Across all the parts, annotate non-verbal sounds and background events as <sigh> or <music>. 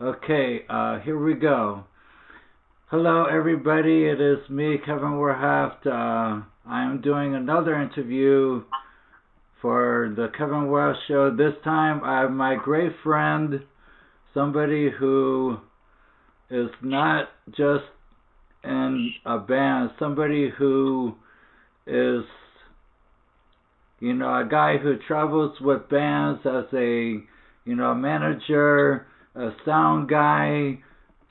okay, uh, here we go. Hello, everybody. It is me, Kevin Werhaft. Uh, I am doing another interview for the Kevin Werhaft Show. This time, I have my great friend, somebody who is not just in a band, somebody who is you know, a guy who travels with bands as a, you know, manager, a sound guy,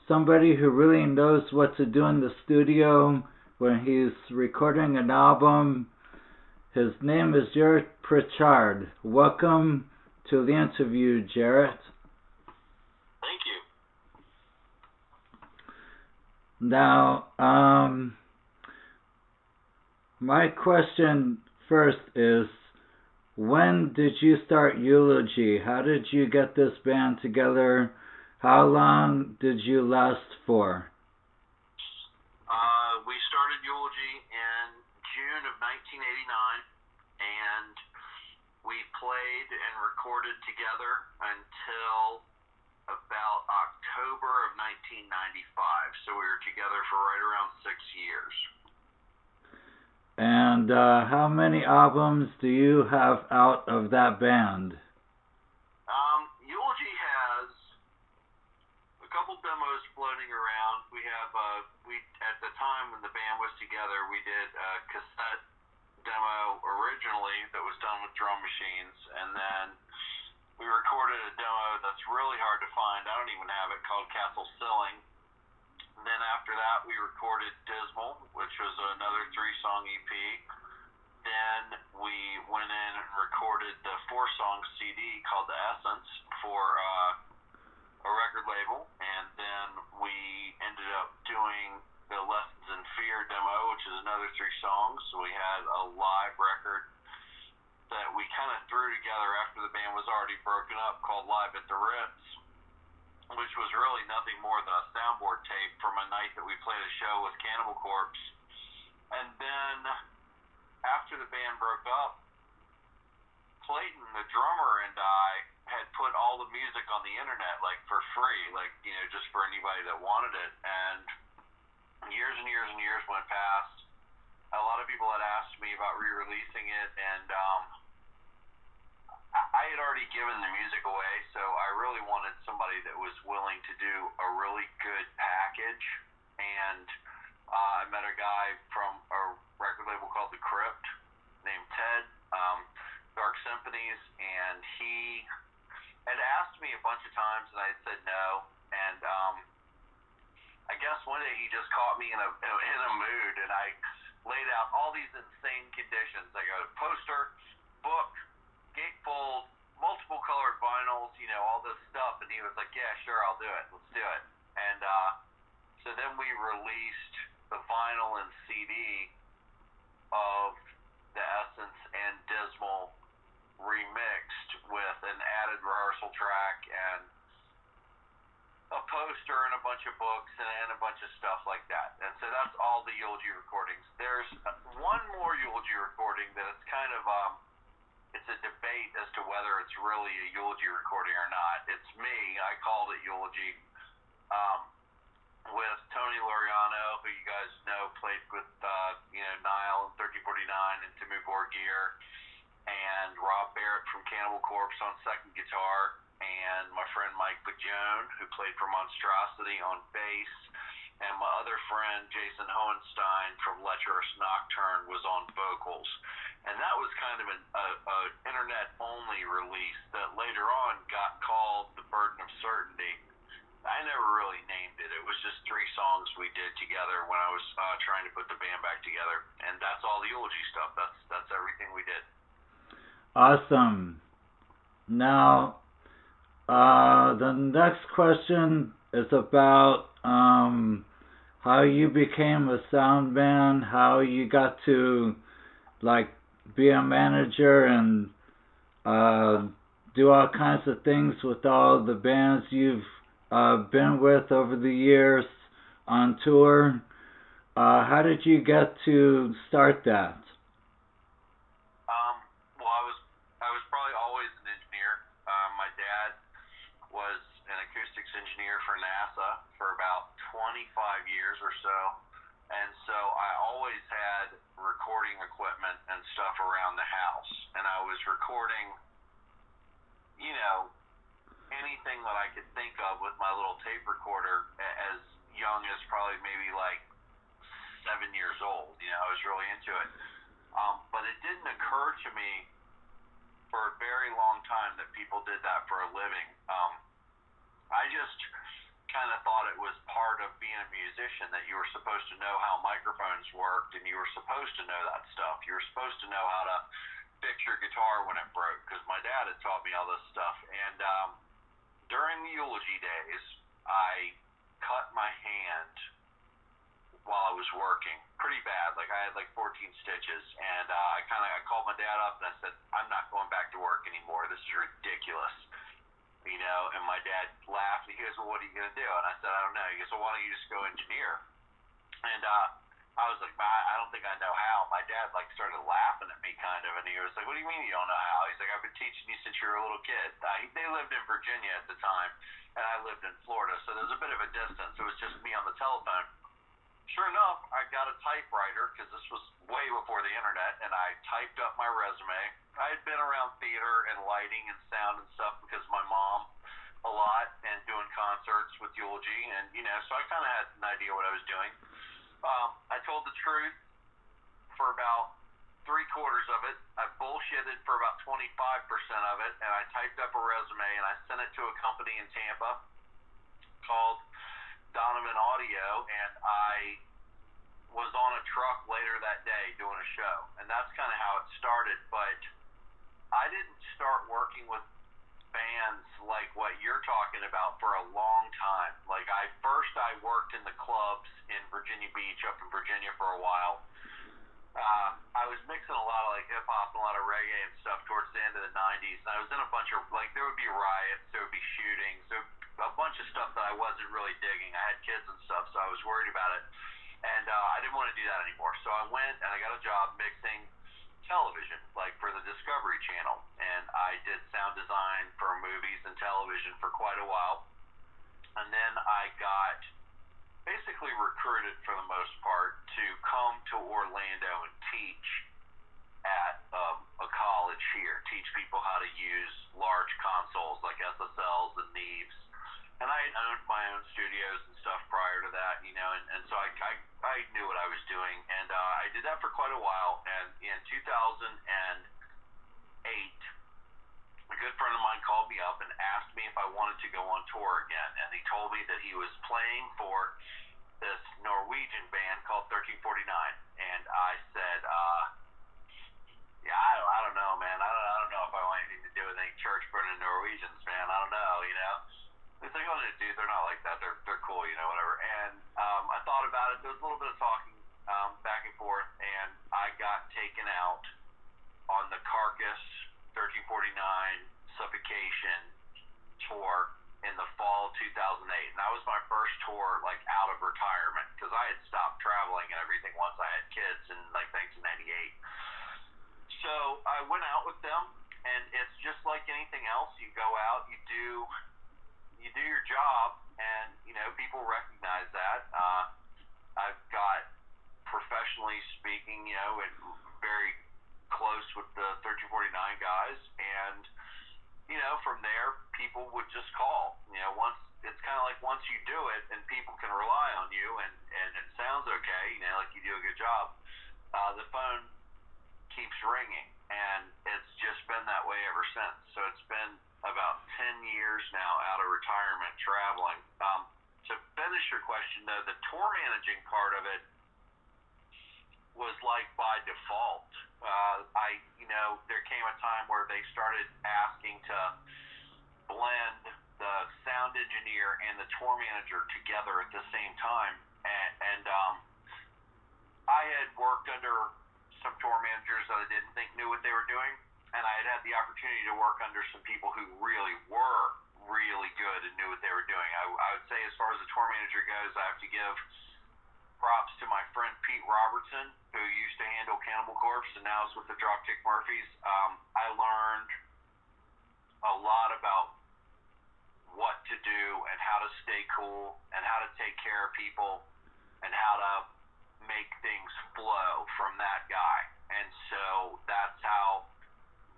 somebody who really knows what to do in the studio when he's recording an album. His name is Jarrett Pritchard. Welcome to the interview, Jarrett. Thank you. Now, um, my question first is when did you start Eulogy? How did you get this band together? How long did you last for? Uh, we started Eulogy in June of 1989, and we played and recorded together until about October of 1995. So we were together for right around six years. And uh, how many albums do you have out of that band? Um, Eulogy has a couple demos floating around. We have uh, we at the time when the band was together, we did a cassette demo originally that was done with drum machines, and then we recorded a demo that's really hard to find. I don't even have it called Castle Silling then after that, we recorded Dismal, was another three song EP. Then we went in and recorded the four song CD called The Essence for uh, a record label. And then we ended up doing the Lessons in Fear demo, which is another three songs. So we had a live record that we kind of threw together after the band was already broken up called Live at the Ritz which was really nothing more than a soundboard tape from a night that we played a show with Cannibal Corpse. And then after the band broke up, Clayton, the drummer, and I had put all the music on the internet, like for free, like, you know, just for anybody that wanted it. And years and years and years went past. A lot of people had asked me about re releasing it, and, um, I had already given the music away, so I really wanted somebody that was willing to do a really good package. And uh, I met a guy from a record label called The Crypt named Ted, um, Symphonies, and he had asked me a bunch of times, and I said no. And um, I guess one day he just caught me in a in a mood, and I laid out all these insane conditions. I got a poster, book gatefold, multiple colored vinyls, you know, all this stuff. And he was like, yeah, sure, I'll do it. Let's do it. And uh, so then we released the vinyl and CD of The Essence and Dismal remixed with an added rehearsal track and a poster and a bunch of books and, and a bunch of stuff like that. And so that's all the eulogy recordings. There's one more eulogy recording that it's kind of um, it's a debate as to whether it's really a eulogy recording or not. It's me. I called it eulogy. Um, with Tony Laureano, who you guys know played with uh, you know Nile and 1349 and Dimmu Borgir, and Rob Barrett from Cannibal Corpse on second guitar, and my friend Mike Poggione, who played for Monstrosity on bass, and my other friend Jason Hohenstein from Lecherous Nocturne was on vocals and that was kind of an a, a internet only release that later on got called the Burden of Certainty. I never really named it. It was just three songs we did together when I was uh, trying to put the band back together, and that's all the eulogy stuff. That's that's everything we did. Awesome. Now, uh, the next question is about um, how you became a sound man, how you got to like be a manager and uh, do all kinds of things with all the bands you've uh, been with over the years on tour. Uh, how did you get to start that? Um, well, I was I was probably always an engineer. Uh, my was an acoustics engineer for NASA for about 25 years or so. And so I always had recording equipment and stuff around the house. And I was recording, you know, anything that I could think of with my little tape recorder as young as probably maybe like seven years old. You know, I was really into it. Um, but it didn't occur to me for a very long time that people did that for a living. Um, I just kind of thought it was part of being a musician that you were supposed to know how microphones worked and you were supposed to know that stuff. You were supposed to know how to fix your guitar when it broke because my dad had taught me all this stuff. And um, during the eulogy days, I cut my hand while I was working pretty bad. Like I had like 14 stitches, and uh, I kind of I called my dad up and I said, I'm not going back to work anymore. This is ridiculous you know, and my dad laughed. He goes, well, what are you going to do? And I said, I don't know. He goes, well, why don't you just go engineer? And uh, I was like, I don't think I know how. My dad like started laughing at me kind of, and he was like, what do you mean you don't know how? He's like, I've been teaching you since you were a little kid. Uh, they lived in Virginia at the time, and I lived in Florida, so there was a bit of a distance. It was just me on the telephone. Sure enough, I got a typewriter because this was way before the internet, and I typed up my resume. I had been around theater and lighting and sound and stuff because my mom a lot and doing concerts with Eulogy, and you know, so I kind of had an idea what I was doing. Um, I told the truth for about three quarters of it. I bullshitted for about 25% of it, and I typed up a resume and I sent it to a company in Tampa called Donovan Audio, and I was on a truck later that day doing a show, and that's kind of how it started. But I didn't start working with bands like what you're talking about for a long time. Like I first I worked in the clubs in Virginia Beach up in Virginia for a while. Uh, I was mixing a lot of like hip hop and a lot of reggae and stuff towards the end of the 90s. And I was in a bunch of like there would be riots, there would be shootings, there a bunch of stuff that I wasn't really digging. I had kids and stuff, so I was worried about it, and uh, I didn't want to do that anymore. So I went you do it and people can rely on you, and and it sounds okay, you know, like you do a good job. Uh, the phone keeps ringing, and it's just been that way ever since. So it's been about 10 years now out of retirement traveling. Um, to finish your question, though, the tour managing part of it was like by default. Uh, I, you know, there came a time where they started asking to blend the sound engineer and the tour manager together at the same time, and, and um, I had worked under some tour managers that I didn't think knew what they were doing and I had had the opportunity to work under some people who really were really good and knew what they were doing. I, I would say, as far as the tour manager goes, I have to give props to my friend Pete Robertson, who used to handle Cannibal Corpse and now is with the Dropkick Murphys. Um, I learned a lot about what stay cool and how to take care of people and how to make things flow from that guy. And so that's how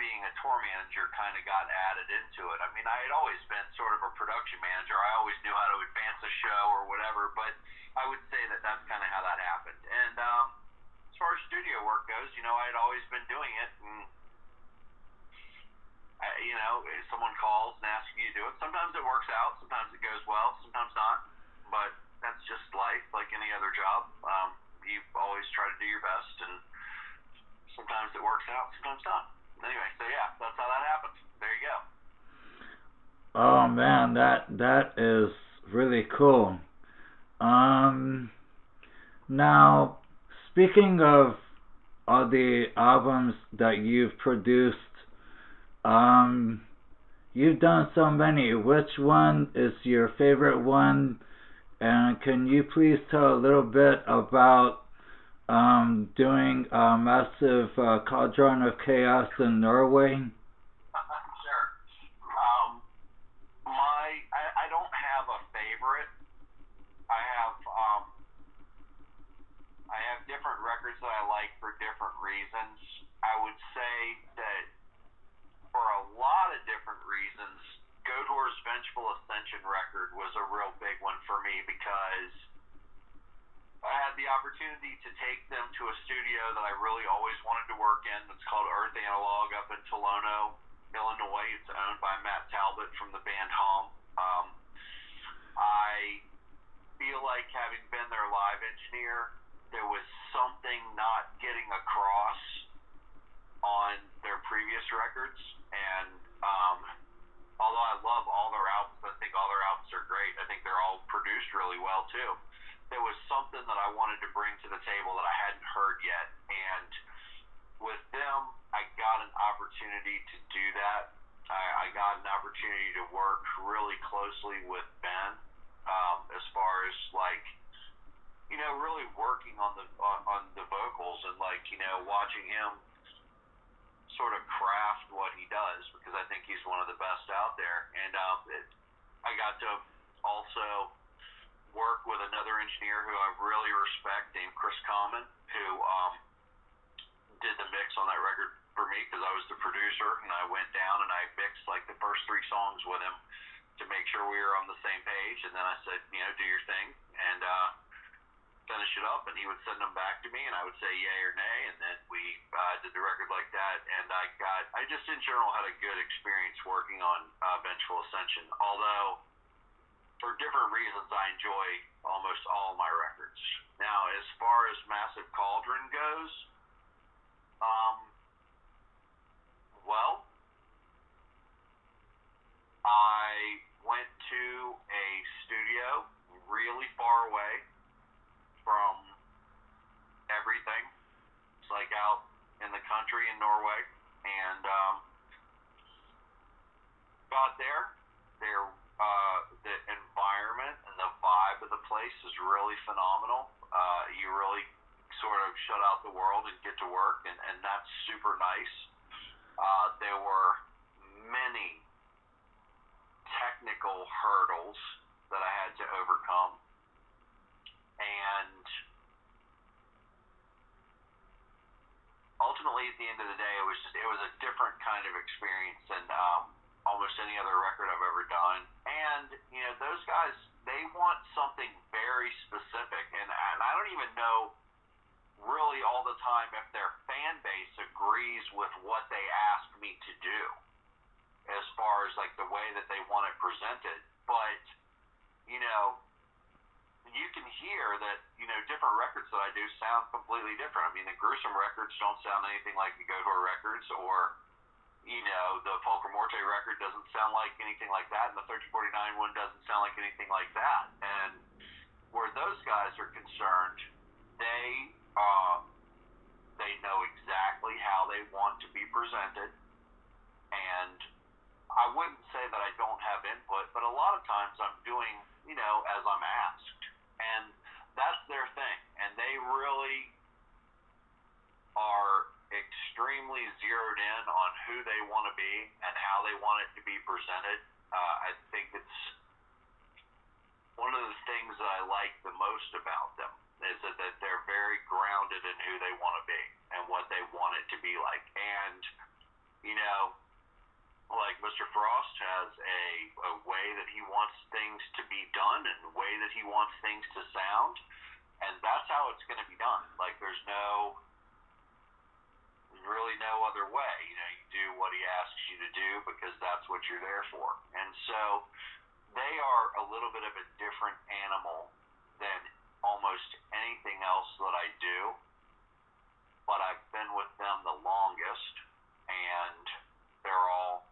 being a tour manager kind of got added into it. I mean, I had always been sort of a production manager. I always knew how to advance a show or whatever, but I would say that that's kind of how that happened. And um, as far as studio work goes, you know, I had always been doing it. And, I, you know, if someone calls and asks you to do it, sometimes it works out, sometimes it goes well, sometimes not. But that's just life, like any other job. Um, you always try to do your best, and sometimes it works out, sometimes not. Anyway, so yeah, that's how that happens. There you go. Oh man, that that is really cool. Um, now speaking of all the albums that you've produced, um, you've done so many. Which one is your favorite one? And can you please tell a little bit about um, doing a massive uh, Cauldron of Chaos in Norway? sure. Um, my, I, I don't have a favorite. I have, um, I have different records that I like for different reasons. I would say lot of different reasons, Goatwhore's Vengeful Ascension record was a real big one for me because I had the opportunity to take them to a studio that I really always wanted to work in. It's called Earth Analog up in Tolono, Illinois. It's owned by Matt Talbott from the band Hum. Um, I feel like having been their live engineer, there was something not getting across on previous records, and um, although I love all their albums, I think all their albums are great. I think they're all produced really well too there was something that I wanted to bring to the table that I hadn't heard yet. And with them, I got an opportunity to do that. I, I got an opportunity to work really closely with Ben um, as far as like, you know, really working on the on, on the vocals and like, you know, watching him sort of craft what he does because I think he's one of the best out there. And um, it, I got to also work with another engineer who I really respect, named Chris Common, who um, did the mix on that record for me because I was the producer, and I went down and I mixed like the first three songs with him to make sure we were on the same page. And then I said, you know, do your thing and uh, finish it up, and he would send them back to me, and I would say yay or nay, and then we uh, did the record like that. And I got, I just in general had a good experience working on uh, Vengeful Ascension, although for different reasons, I enjoy almost all my records. Now, as far as Massive Cauldron goes, um, well, I went to a studio really far away from everything. It's like out in the country in Norway, and um, got there. There uh, the environment and the vibe of the place is really phenomenal. Uh, you really sort of shut the world and get to work, and, and that's super nice. Uh, there were many technical hurdles that I had to overcome, and ultimately, at the end of the day, it was just it was a different kind of experience, and um, almost any other record I've ever done. And you know, those guys they want something very specific, and and I don't even know really all the time if their fan base agrees with what they ask me to do as far as like the way that they want it presented. But you know, you can hear that you know different records that I do sound completely different. I mean, the gruesome records don't sound anything like the Goatwhore records, or you know, the Pulchra Morte record doesn't sound like anything like that, and the 1349 one doesn't sound like anything like that. And where those guys are concerned, they uh, they know exactly how they want to be presented, and I wouldn't say that I don't have input, but a lot of times I'm doing, you know, as I'm asked, and that's their thing, and they really are extremely zeroed in on who they want to be and how they want it to be presented. Uh, I think it's one of the things that I like the most about them is that, that they're very grounded in who they want to be and what they want it to be like. And, you know, like Mr. Frost has a, a way that he wants things to be done and the way that he wants things to sound. And that's how it's going to be done. Like, there's no, really no other way. You know, you do what he asks you to do because that's what you're there for. And so they are a little bit of a different animal than almost anything else that I do. But I've been with them the longest, and they're all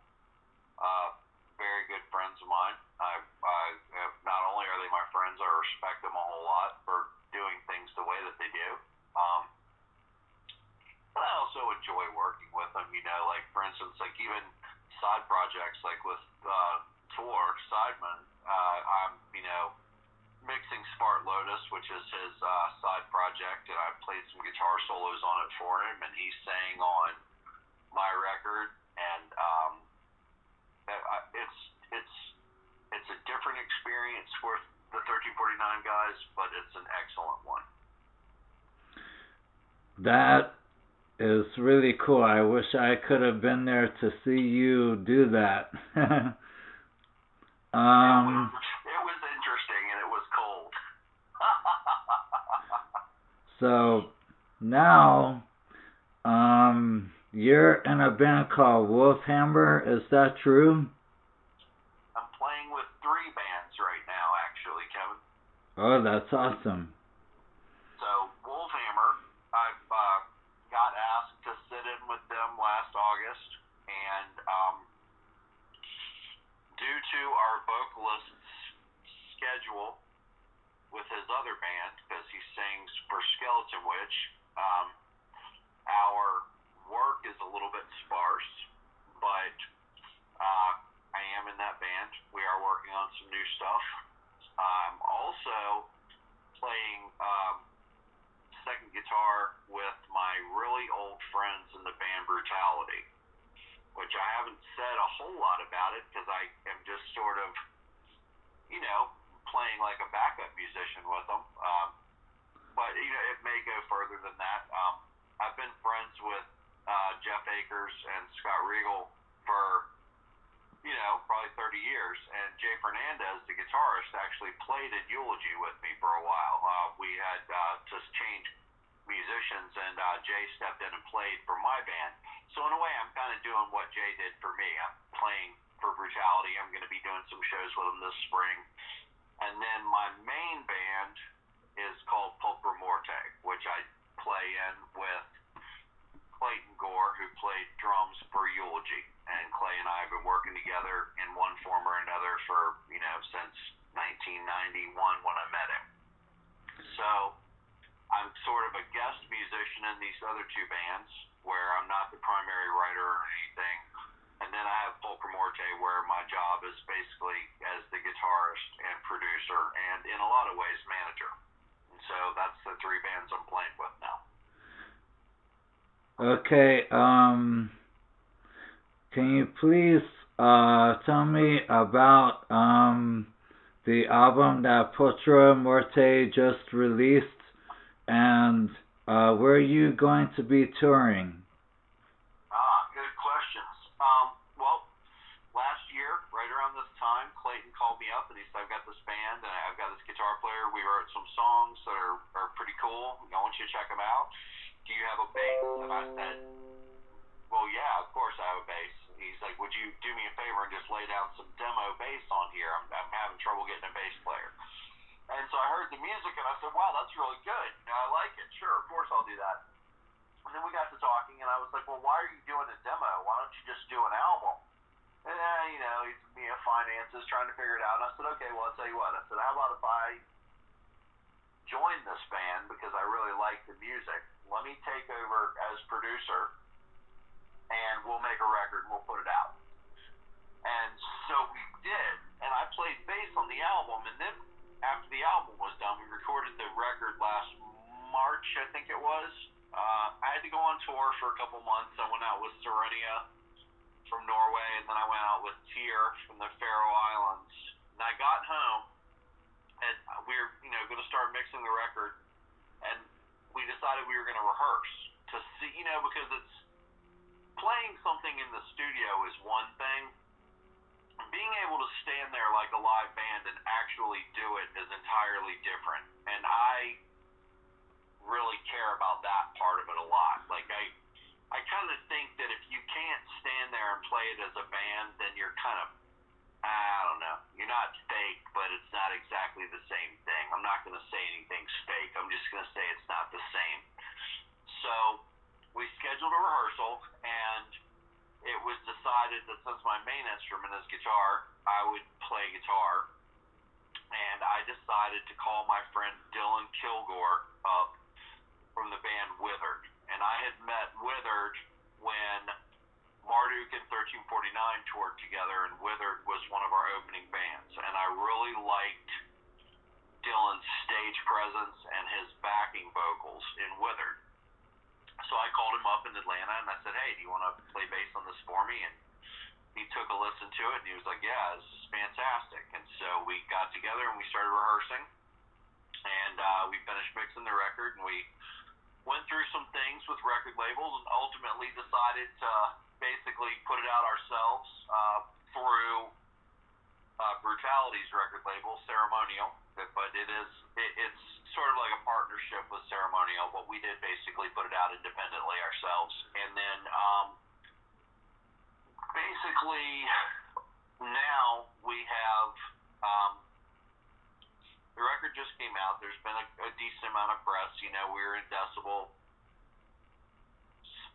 uh, very good friends of mine. I, I have, not only are they my friends, I respect them a whole lot for doing things the way that they do. Um, but I also enjoy working with them. You know, like for instance, like even side projects, like with uh, Tor Seidemann, uh, I'm you know mixing Spart Lotus, which is his uh, side project, and I played some guitar solos on it for him, and he sang on my record, and um, it's it's it's a different experience for the 1349 guys, but it's an excellent one. That is really cool. I wish I could have been there to see you do that. <laughs> um, it was interesting and it was cold. <laughs> so now, um, you're in a band called Wolfhammer. Is that true? I'm playing with three bands right now, actually, Kevin. Oh, that's awesome. Schedule with his other band because he sings for Skeleton Witch. Um, our work is a little bit sparse, but uh, I am in that band. We are working on some new stuff. I'm also playing um, second guitar with my really old friends in the band Brutality which I haven't said a whole lot about it because I am just sort of, you know, playing like a backup musician with them. Um, but you know, it may go further than that. Um, I've been friends with uh, Jeff Acres and Scott Reigel for you know probably 30 years, and Jay Fernandez, the guitarist, actually played at Eulogy with me for a while. Uh, we had uh, just changed musicians, and uh, Jay stepped in and played for my band. So in a way, I'm kind of doing what Jay did for me. I'm playing for Brutality. I'm going to be doing some shows with him this spring. And then my main band is called Pulchra Morte, which I play in with Clayton Gore, who played drums for Eulogy. And Clay and I have been working together in one form or another for, you know, since 1991 when I met him. So I'm sort of a guest musician in these other two bands where I'm not the primary writer or anything. And then I have Pulchra Morte where my job is basically as the guitarist and producer and in a lot of ways manager. And so that's the three bands I'm playing with now. Okay, um can you please uh tell me about um the album that Pulchra Morte just released and uh, where are you going to be touring? Ah, good questions. Um, well, last year, right around this time, Clayton called me up and he said, I've got this band and I've got this guitar player. We wrote some songs that are, are pretty cool. I want you to check them out. Do you have a bass? And I said, Well, yeah, of course I have a bass. He's like, Would you do me a favor and just lay down some demo bass on here? I'm, I'm having trouble getting a bass player. And so I heard the music and I said, wow, that's really good. You know, I like it. Sure, of course I'll do that. And then we got to talking and I was like, well, why are you doing a demo? Why don't you just do an album? And then, you know, he's, you know, finances, trying to figure it out. And I said, okay, well, I'll tell you what. I said, how about if I join this band because I really like the music? Let me take over as producer and we'll make a record and we'll put it out. And so we did. And I played bass on the album. And then after the album was done, we recorded the record last March, I think it was. Uh, I had to go on tour for a couple months. I went out with Sirenia from Norway, and then I went out with Tyr from the Faroe Islands. And I got home, and we were, you know, going to start mixing the record, decided we were going to rehearse to see, you know, because it's playing something in the studio is one thing. Being able to stand there like a live band and actually do it is entirely different. And I really care about that part of it a lot. Like I I kind of think that if you can't stand there and play it as a band, then you're kind of I don't know. You're not fake, but it's not exactly the same thing. I'm not going to say anything's fake. I'm just going to say it's not the same. So we scheduled a and it was decided that since my main instrument is guitar, I would play guitar. And I decided to call my friend Dylan Kilgore up from the band Withered. And I had met Withered when Marduk and 1349 toured together, and Withered was one of our opening bands. And I really liked Dylan's stage presence and his backing vocals in Withered. So I called him up in Atlanta and I said, Hey, do you want to play bass on this for me? And he took a listen to it and he was like, Yeah, this is fantastic. And so we got together and we started rehearsing. And uh, we finished mixing the record and we went through some things with record labels and ultimately decided to basically put it out ourselves uh, through uh, Brutality's record label, Ceremonial. But it is it, it's sort of like a partnership with Ceremonial, but we did basically put it out independently ourselves. And then um, basically now we have um, the record just came out. There's been a, a decent amount of press. You know, we were in Decibel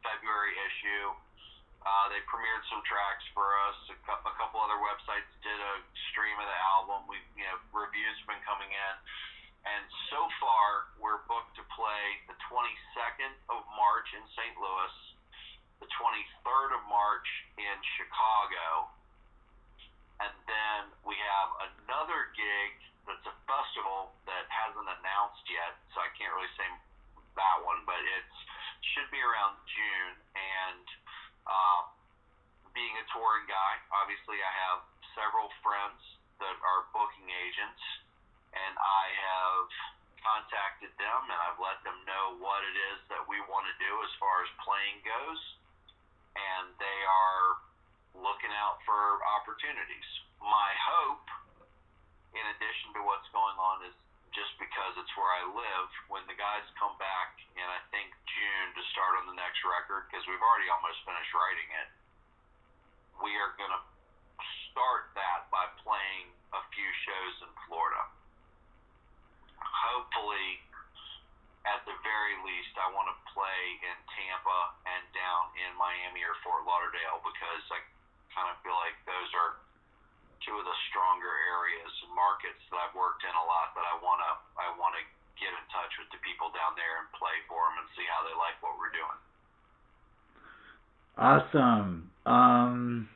February issue. Uh, they premiered some tracks for us. A, cu- a couple other websites did a stream of the album. We, you know, reviews have been coming in, and so far we're booked to play the 22nd of March in St. Louis, the 23rd of March in Chicago, and then we have another gig that's a festival that hasn't announced yet, so I can't really say that one, but it should be around June and um, being a touring guy, obviously I have several friends that are booking agents, and I have contacted them and I've let them know what it is that we want to do as far as playing goes, and they are looking out for opportunities. My hope, in addition to what's going on, is just because it's where I live, when the guys come back in, I think, June to start on the next record, because we've already almost finished writing it, we are going to start that by playing a few shows in Florida. Hopefully, at the very least, I want to play in Tampa and down in Miami or Fort Lauderdale because I kind of feel like those are two of the stronger areas and markets that I've worked in a lot that I want to I want to get in touch with the people down there and play for them and see how they like what we're doing. Awesome. Um,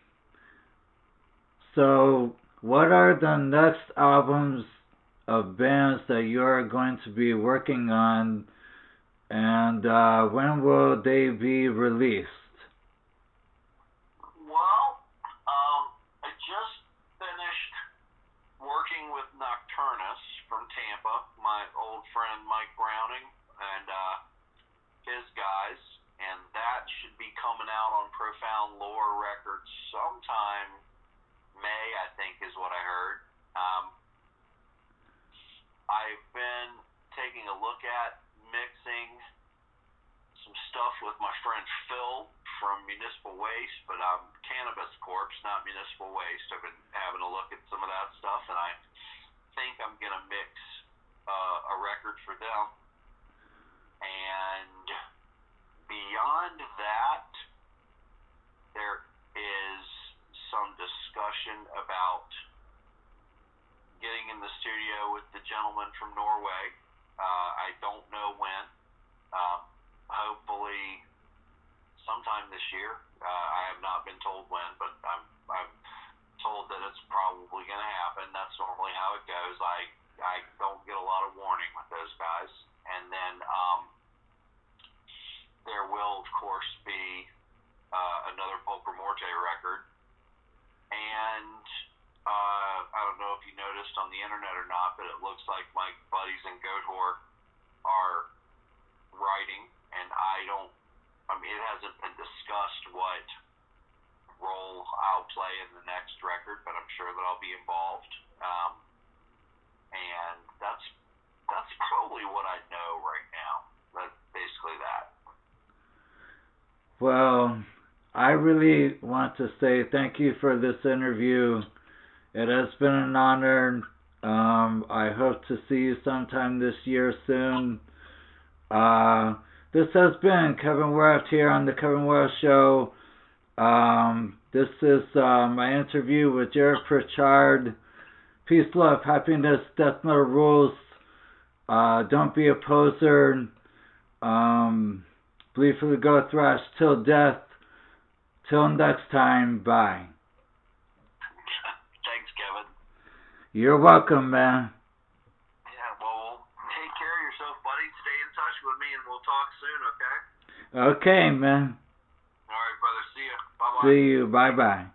so, what are the next albums of bands that you're going to be working on, and uh, when will they be released? Well, um, I just finished working with Nocturnus from Tampa, my old friend Mike Browning, and uh, his guys, and that should be coming out on Profound Lore Records sometime May, I think, is what I heard. Um, I've been taking a look at mixing some stuff with my friend Phil from Municipal Waste, but I'm Cannabis Corpse, not Municipal Waste. I've been having a look at some of that stuff, and I think I'm gonna mix uh, a record for them. And beyond that, there is some discussion about getting in the studio with the gentleman from Norway. Uh, I don't know when. Um, hopefully, sometime this year. Uh, I have not been told when, but I'm I'm told that it's probably going to happen. That's normally how it goes. I I don't get a lot of warning with those guys, and then um, there will of course be uh, another Pulchra Morte record, and uh, I don't know if you noticed on the internet or not, but it looks like my Well, I really want to say thank you for this interview. It has been an honor. Um, I hope to see you sometime this year soon. Uh, this has been Kevin West here on the Kevin West Show. Um, this is uh, my interview with Jarrett Pritchard. Peace, love, happiness, death no rules. Uh, don't be a poser. Um, bleed for the go thrash till death. Till next time, bye. Thanks, Kevin. You're welcome, man. Yeah, well, take care of yourself, buddy. Stay in touch with me, and we'll talk soon, okay? Okay, man. All right, brother. See ya. Bye bye. See you. Bye bye.